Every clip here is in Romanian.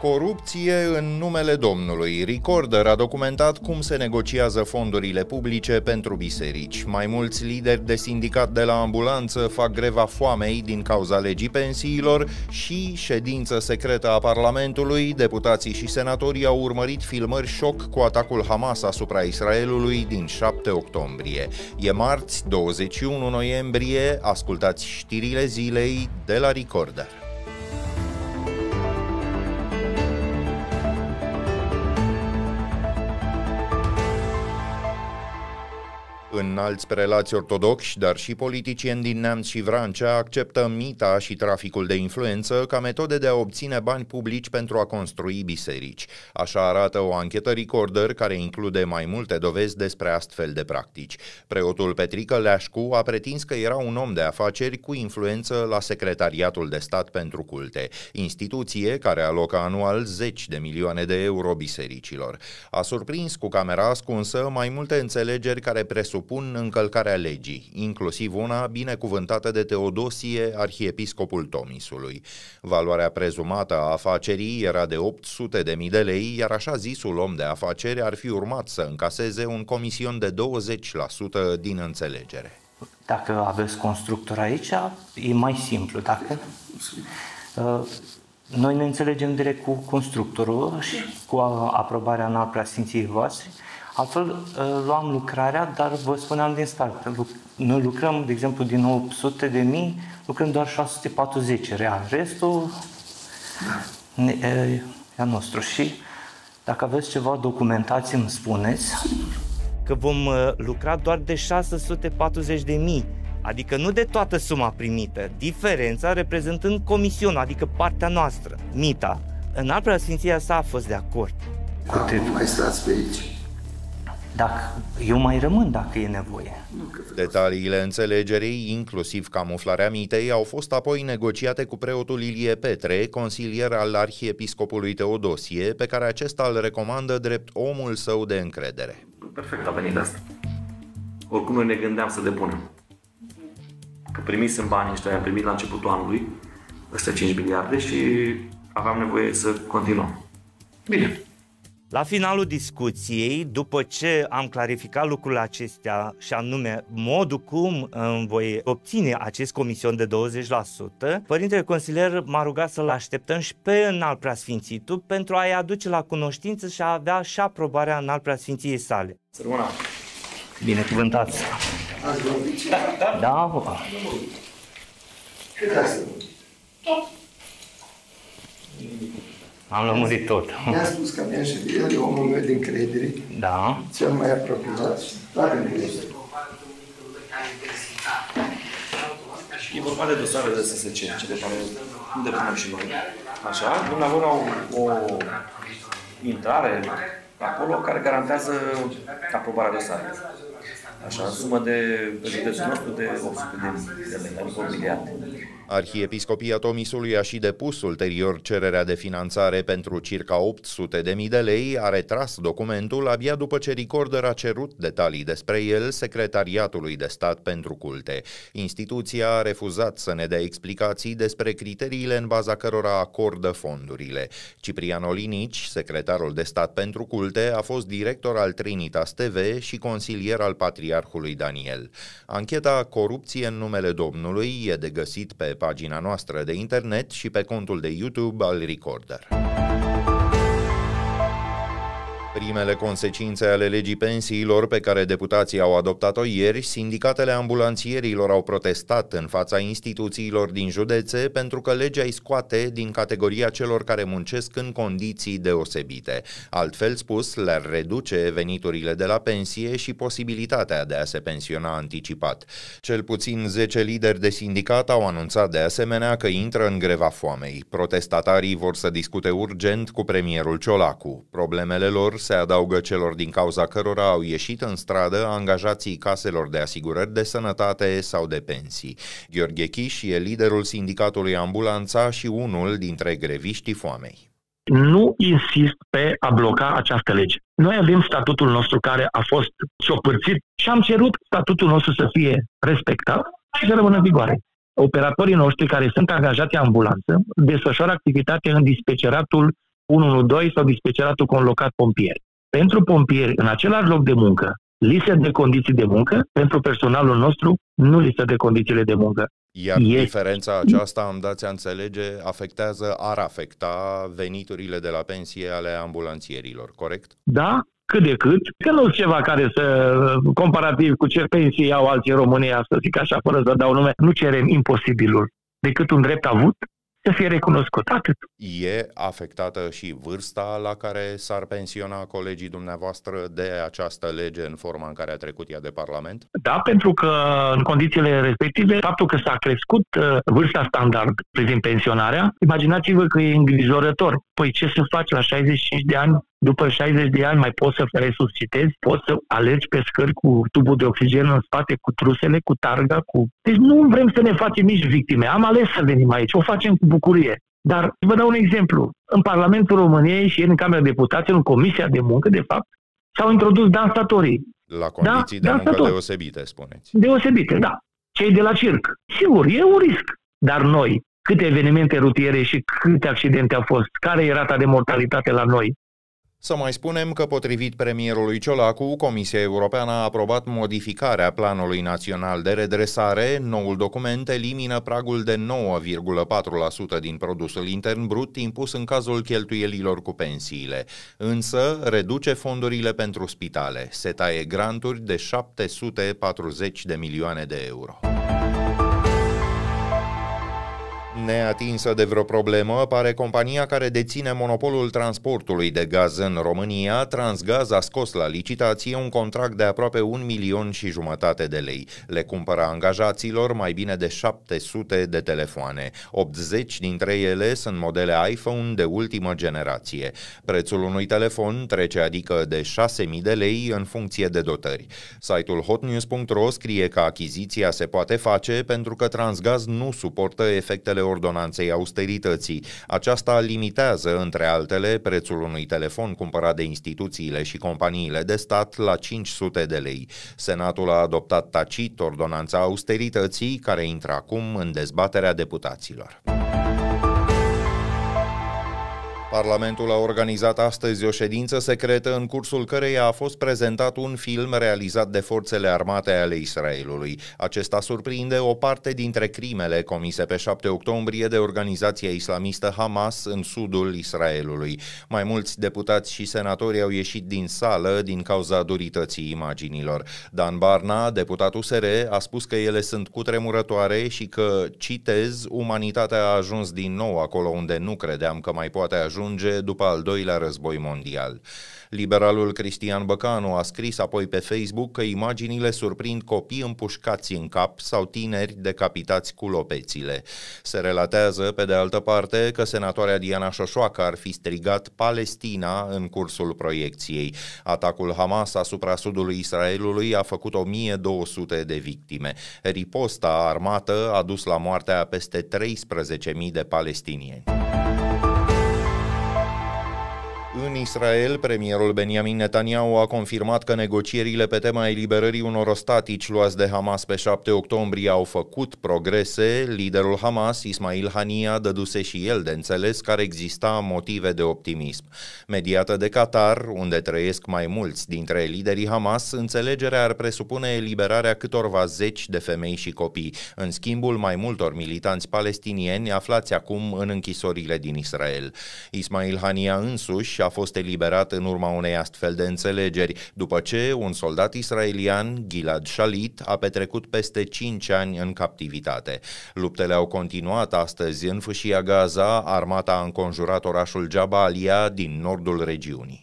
Corupție în numele Domnului. Recorder a documentat cum se negociază fondurile publice pentru biserici. Mai mulți lideri de sindicat de la ambulanță fac greva foamei din cauza legii pensiilor și ședință secretă a Parlamentului. Deputații și senatorii au urmărit filmări șoc cu atacul Hamas asupra Israelului din 7 octombrie. E marți, 21 noiembrie, ascultați știrile zilei de la Recorder. Înalți prelați ortodoxi, dar și politicieni din Neamț și Vrancea acceptă mita și traficul de influență ca metode de a obține bani publici pentru a construi biserici. Așa arată o anchetă Recorder care include mai multe dovezi despre astfel de practici. Preotul Petrică Leașcu a pretins că era un om de afaceri cu influență la Secretariatul de Stat pentru Culte, instituție care alocă anual zeci de milioane de euro bisericilor. A surprins cu camera ascunsă mai multe înțelegeri care presupun presupun încălcarea legii, inclusiv una binecuvântată de Teodosie, arhiepiscopul Tomisului. Valoarea prezumată a afacerii era de 800 de mii de lei, iar așa zisul om de afaceri ar fi urmat să încaseze un comision de 20% din înțelegere. Dacă aveți constructor aici, e mai simplu. Dacă uh, noi ne înțelegem direct cu constructorul și cu aprobarea în al preasfinției voastre, Altfel, ă, luam lucrarea, dar vă spuneam din start, noi lucrăm, de exemplu, din 800 de mii, lucrăm doar 640 real. Restul ne, e, a nostru. Și dacă aveți ceva documentație, îmi spuneți. Că vom ă, lucra doar de 640 de mii, adică nu de toată suma primită, diferența reprezentând comisiunea, adică partea noastră, mita. În al preasfinția sa a fost de acord. Câte mai stați pe aici? Dacă eu mai rămân dacă e nevoie. Detaliile înțelegerii, inclusiv camuflarea mitei, au fost apoi negociate cu preotul Ilie Petre, consilier al arhiepiscopului Teodosie, pe care acesta îl recomandă drept omul său de încredere. Perfect a venit asta. Oricum noi ne gândeam să depunem. Că primisem banii ăștia, am primit la începutul anului, ăstea 5 miliarde și aveam nevoie să continuăm. Bine, la finalul discuției, după ce am clarificat lucrurile acestea și anume modul cum îmi voi obține acest comision de 20%, Părintele Consilier m-a rugat să-l așteptăm și pe înalt preasfințitul pentru a-i aduce la cunoștință și a avea și aprobarea înalt preasfinției sale. Să rămână! Binecuvântați! Ați vorbit? Da, da. da. Cât ați Tot. Am lămurit tot. Mi-a spus că mi-a și el e omul meu din credere. Da. Cel mai apropiat și toate este. E vorba de dosare de SSC, cele care depunem și noi. Așa, dumneavoastră au o intrare acolo care garantează aprobarea dosarului. Așa, sumă de, pe județul nostru de 800 de lei, adică 8 miliarde. Arhiepiscopia Tomisului a și depus ulterior cererea de finanțare pentru circa 800 de mii de lei, a retras documentul abia după ce Recorder a cerut detalii despre el Secretariatului de Stat pentru Culte. Instituția a refuzat să ne dea explicații despre criteriile în baza cărora acordă fondurile. Ciprian Olinici, secretarul de stat pentru culte, a fost director al Trinitas TV și consilier al Patriarhului Daniel. Ancheta Corupție în numele Domnului e de găsit pe pagina noastră de internet și pe contul de YouTube al Recorder. Primele consecințe ale legii pensiilor pe care deputații au adoptat-o ieri, sindicatele ambulanțierilor au protestat în fața instituțiilor din județe pentru că legea îi scoate din categoria celor care muncesc în condiții deosebite. Altfel spus, le-ar reduce veniturile de la pensie și posibilitatea de a se pensiona anticipat. Cel puțin 10 lideri de sindicat au anunțat de asemenea că intră în greva foamei. Protestatarii vor să discute urgent cu premierul Ciolacu. Problemele lor se adaugă celor din cauza cărora au ieșit în stradă angajații caselor de asigurări de sănătate sau de pensii. Gheorghe Chiș e liderul sindicatului Ambulanța și unul dintre greviștii foamei. Nu insist pe a bloca această lege. Noi avem statutul nostru care a fost ciopărțit și am cerut statutul nostru să fie respectat și să rămână în vigoare operatorii noștri care sunt angajați în ambulanță desfășoară activitate în dispeceratul 112 sau dispeceratul conlocat pompieri. Pentru pompieri, în același loc de muncă, li se de condiții de muncă, pentru personalul nostru nu li se de condițiile de muncă. Iar E- diferența aceasta, am dați a înțelege, afectează, ar afecta veniturile de la pensie ale ambulanțierilor, corect? Da, cât de cât, că nu ceva care să, comparativ cu ce pensii au alții în România, să zic așa, fără să dau nume, nu cerem imposibilul, decât un drept avut să fie recunoscut. Atât. E afectată și vârsta la care s-ar pensiona colegii dumneavoastră de această lege în forma în care a trecut ea de Parlament? Da, pentru că în condițiile respective, faptul că s-a crescut uh, vârsta standard privind pensionarea, imaginați-vă că e îngrijorător. Păi ce să faci la 65 de ani? După 60 de ani mai poți să resuscitezi, poți să alergi pe scări cu tubul de oxigen în spate, cu trusele, cu targa, cu... Deci nu vrem să ne facem nici victime. Am ales să venim aici, o facem cu bucurie. Dar vă dau un exemplu. În Parlamentul României și în Camera Deputaților, în Comisia de Muncă, de fapt, s-au introdus dansatorii La condiții da, de muncă tot. deosebite, spuneți. deosebite, da. Cei de la circ. Sigur, e un risc. Dar noi, câte evenimente rutiere și câte accidente au fost, care e rata de mortalitate la noi? Să mai spunem că, potrivit premierului Ciolacu, Comisia Europeană a aprobat modificarea Planului Național de Redresare. Noul document elimină pragul de 9,4% din produsul intern brut impus în cazul cheltuielilor cu pensiile. Însă, reduce fondurile pentru spitale. Se taie granturi de 740 de milioane de euro. Neatinsă de vreo problemă, pare compania care deține monopolul transportului de gaz în România, Transgaz a scos la licitație un contract de aproape un milion și jumătate de lei. Le cumpără angajaților mai bine de 700 de telefoane. 80 dintre ele sunt modele iPhone de ultimă generație. Prețul unui telefon trece adică de 6.000 de lei în funcție de dotări. Site-ul hotnews.ro scrie că achiziția se poate face pentru că Transgaz nu suportă efectele ordonanței austerității. Aceasta limitează, între altele, prețul unui telefon cumpărat de instituțiile și companiile de stat la 500 de lei. Senatul a adoptat tacit ordonanța austerității, care intră acum în dezbaterea deputaților. Parlamentul a organizat astăzi o ședință secretă în cursul căreia a fost prezentat un film realizat de forțele armate ale Israelului. Acesta surprinde o parte dintre crimele comise pe 7 octombrie de organizația islamistă Hamas în sudul Israelului. Mai mulți deputați și senatori au ieșit din sală din cauza durității imaginilor. Dan Barna, deputat USR, a spus că ele sunt cutremurătoare și că, citez, umanitatea a ajuns din nou acolo unde nu credeam că mai poate ajunge ajunge după al doilea război mondial. Liberalul Cristian Băcanu a scris apoi pe Facebook că imaginile surprind copii împușcați în cap sau tineri decapitați cu lopețile. Se relatează, pe de altă parte, că senatoarea Diana Șoșoacă ar fi strigat Palestina în cursul proiecției. Atacul Hamas asupra sudului Israelului a făcut 1200 de victime. Riposta armată a dus la moartea a peste 13.000 de palestinieni. În Israel, premierul Benjamin Netanyahu a confirmat că negocierile pe tema eliberării unor ostatici luați de Hamas pe 7 octombrie au făcut progrese. Liderul Hamas, Ismail Hania, dăduse și el de înțeles că ar exista motive de optimism. Mediată de Qatar, unde trăiesc mai mulți dintre liderii Hamas, înțelegerea ar presupune eliberarea câtorva zeci de femei și copii, în schimbul mai multor militanți palestinieni aflați acum în închisorile din Israel. Ismail Hania însuși a fost eliberat în urma unei astfel de înțelegeri, după ce un soldat israelian, Gilad Shalit, a petrecut peste 5 ani în captivitate. Luptele au continuat astăzi în fâșia Gaza, armata a înconjurat orașul Jabalia din nordul regiunii.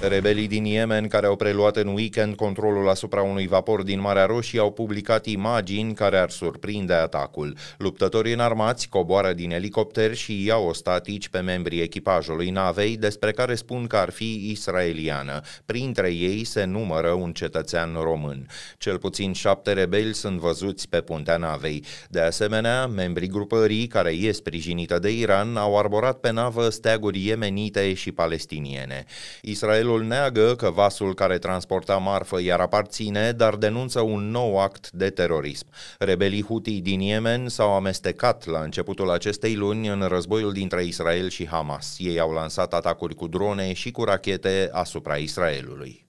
Rebelii din Yemen, care au preluat în weekend controlul asupra unui vapor din Marea Roșie, au publicat imagini care ar surprinde atacul. Luptătorii înarmați coboară din elicopter și iau ostatici pe membrii echipajului navei, despre care spun că ar fi israeliană. Printre ei se numără un cetățean român. Cel puțin șapte rebeli sunt văzuți pe puntea navei. De asemenea, membrii grupării, care e sprijinită de Iran, au arborat pe navă steaguri iemenite și palestiniene. Israel Israelul neagă că vasul care transporta marfă iar aparține, dar denunță un nou act de terorism. Rebelii Houthi din Yemen s-au amestecat la începutul acestei luni în războiul dintre Israel și Hamas. Ei au lansat atacuri cu drone și cu rachete asupra Israelului.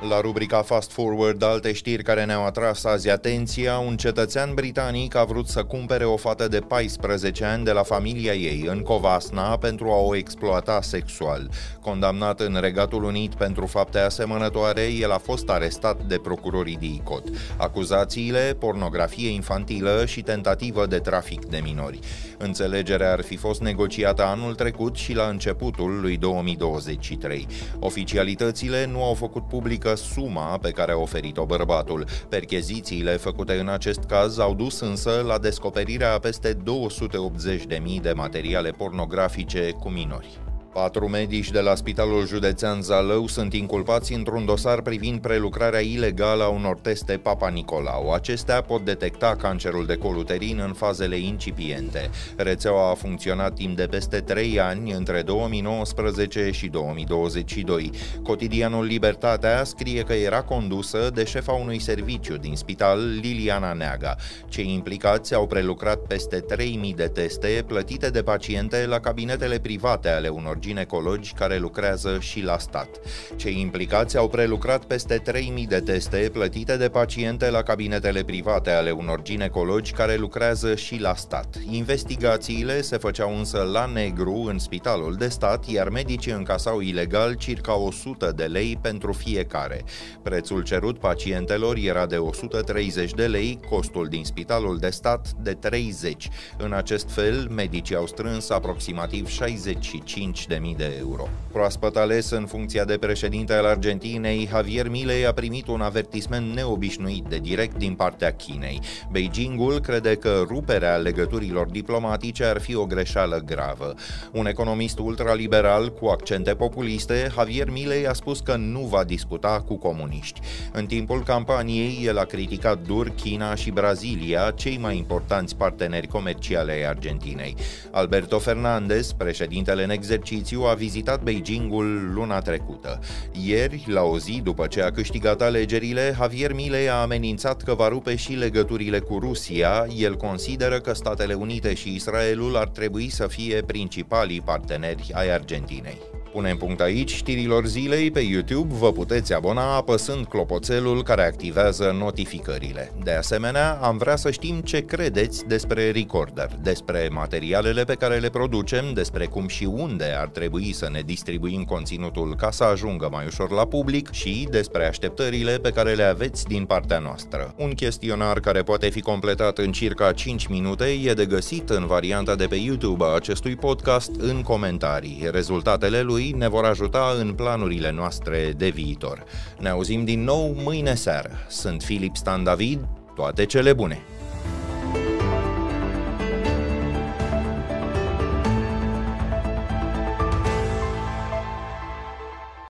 La rubrica Fast Forward, alte știri care ne-au atras azi atenția, un cetățean britanic a vrut să cumpere o fată de 14 ani de la familia ei în Covasna pentru a o exploata sexual. Condamnat în Regatul Unit pentru fapte asemănătoare, el a fost arestat de procurorii de ICOT. Acuzațiile, pornografie infantilă și tentativă de trafic de minori. Înțelegerea ar fi fost negociată anul trecut și la începutul lui 2023. Oficialitățile nu au făcut publică suma pe care a oferit-o bărbatul. Perchezițiile făcute în acest caz au dus însă la descoperirea a peste 280.000 de materiale pornografice cu minori. Patru medici de la Spitalul Județean Zalău sunt inculpați într-un dosar privind prelucrarea ilegală a unor teste Papa Nicolau. Acestea pot detecta cancerul de col uterin în fazele incipiente. Rețeaua a funcționat timp de peste 3 ani, între 2019 și 2022. Cotidianul Libertatea scrie că era condusă de șefa unui serviciu din spital, Liliana Neaga. Cei implicați au prelucrat peste 3000 de teste plătite de paciente la cabinetele private ale unor ginecologi care lucrează și la stat. Cei implicați au prelucrat peste 3000 de teste plătite de paciente la cabinetele private ale unor ginecologi care lucrează și la stat. Investigațiile se făceau însă la negru în spitalul de stat, iar medicii încasau ilegal circa 100 de lei pentru fiecare. Prețul cerut pacientelor era de 130 de lei, costul din spitalul de stat de 30. În acest fel, medicii au strâns aproximativ 65 de de euro. Proaspăt ales în funcția de președinte al Argentinei, Javier Milei a primit un avertisment neobișnuit de direct din partea Chinei. Beijingul crede că ruperea legăturilor diplomatice ar fi o greșeală gravă. Un economist ultraliberal cu accente populiste, Javier Milei a spus că nu va discuta cu comuniști. În timpul campaniei, el a criticat dur China și Brazilia, cei mai importanți parteneri comerciale ai Argentinei. Alberto Fernandez, președintele în exercițiu, Maurițiu a vizitat Beijingul luna trecută. Ieri, la o zi după ce a câștigat alegerile, Javier Milei a amenințat că va rupe și legăturile cu Rusia. El consideră că Statele Unite și Israelul ar trebui să fie principalii parteneri ai Argentinei. Punem punct aici știrilor zilei pe YouTube, vă puteți abona apăsând clopoțelul care activează notificările. De asemenea, am vrea să știm ce credeți despre Recorder, despre materialele pe care le producem, despre cum și unde ar trebui să ne distribuim conținutul ca să ajungă mai ușor la public și despre așteptările pe care le aveți din partea noastră. Un chestionar care poate fi completat în circa 5 minute e de găsit în varianta de pe YouTube a acestui podcast în comentarii. Rezultatele lui ne vor ajuta în planurile noastre de viitor. Ne auzim din nou mâine seară. Sunt Filip Stan David, toate cele bune!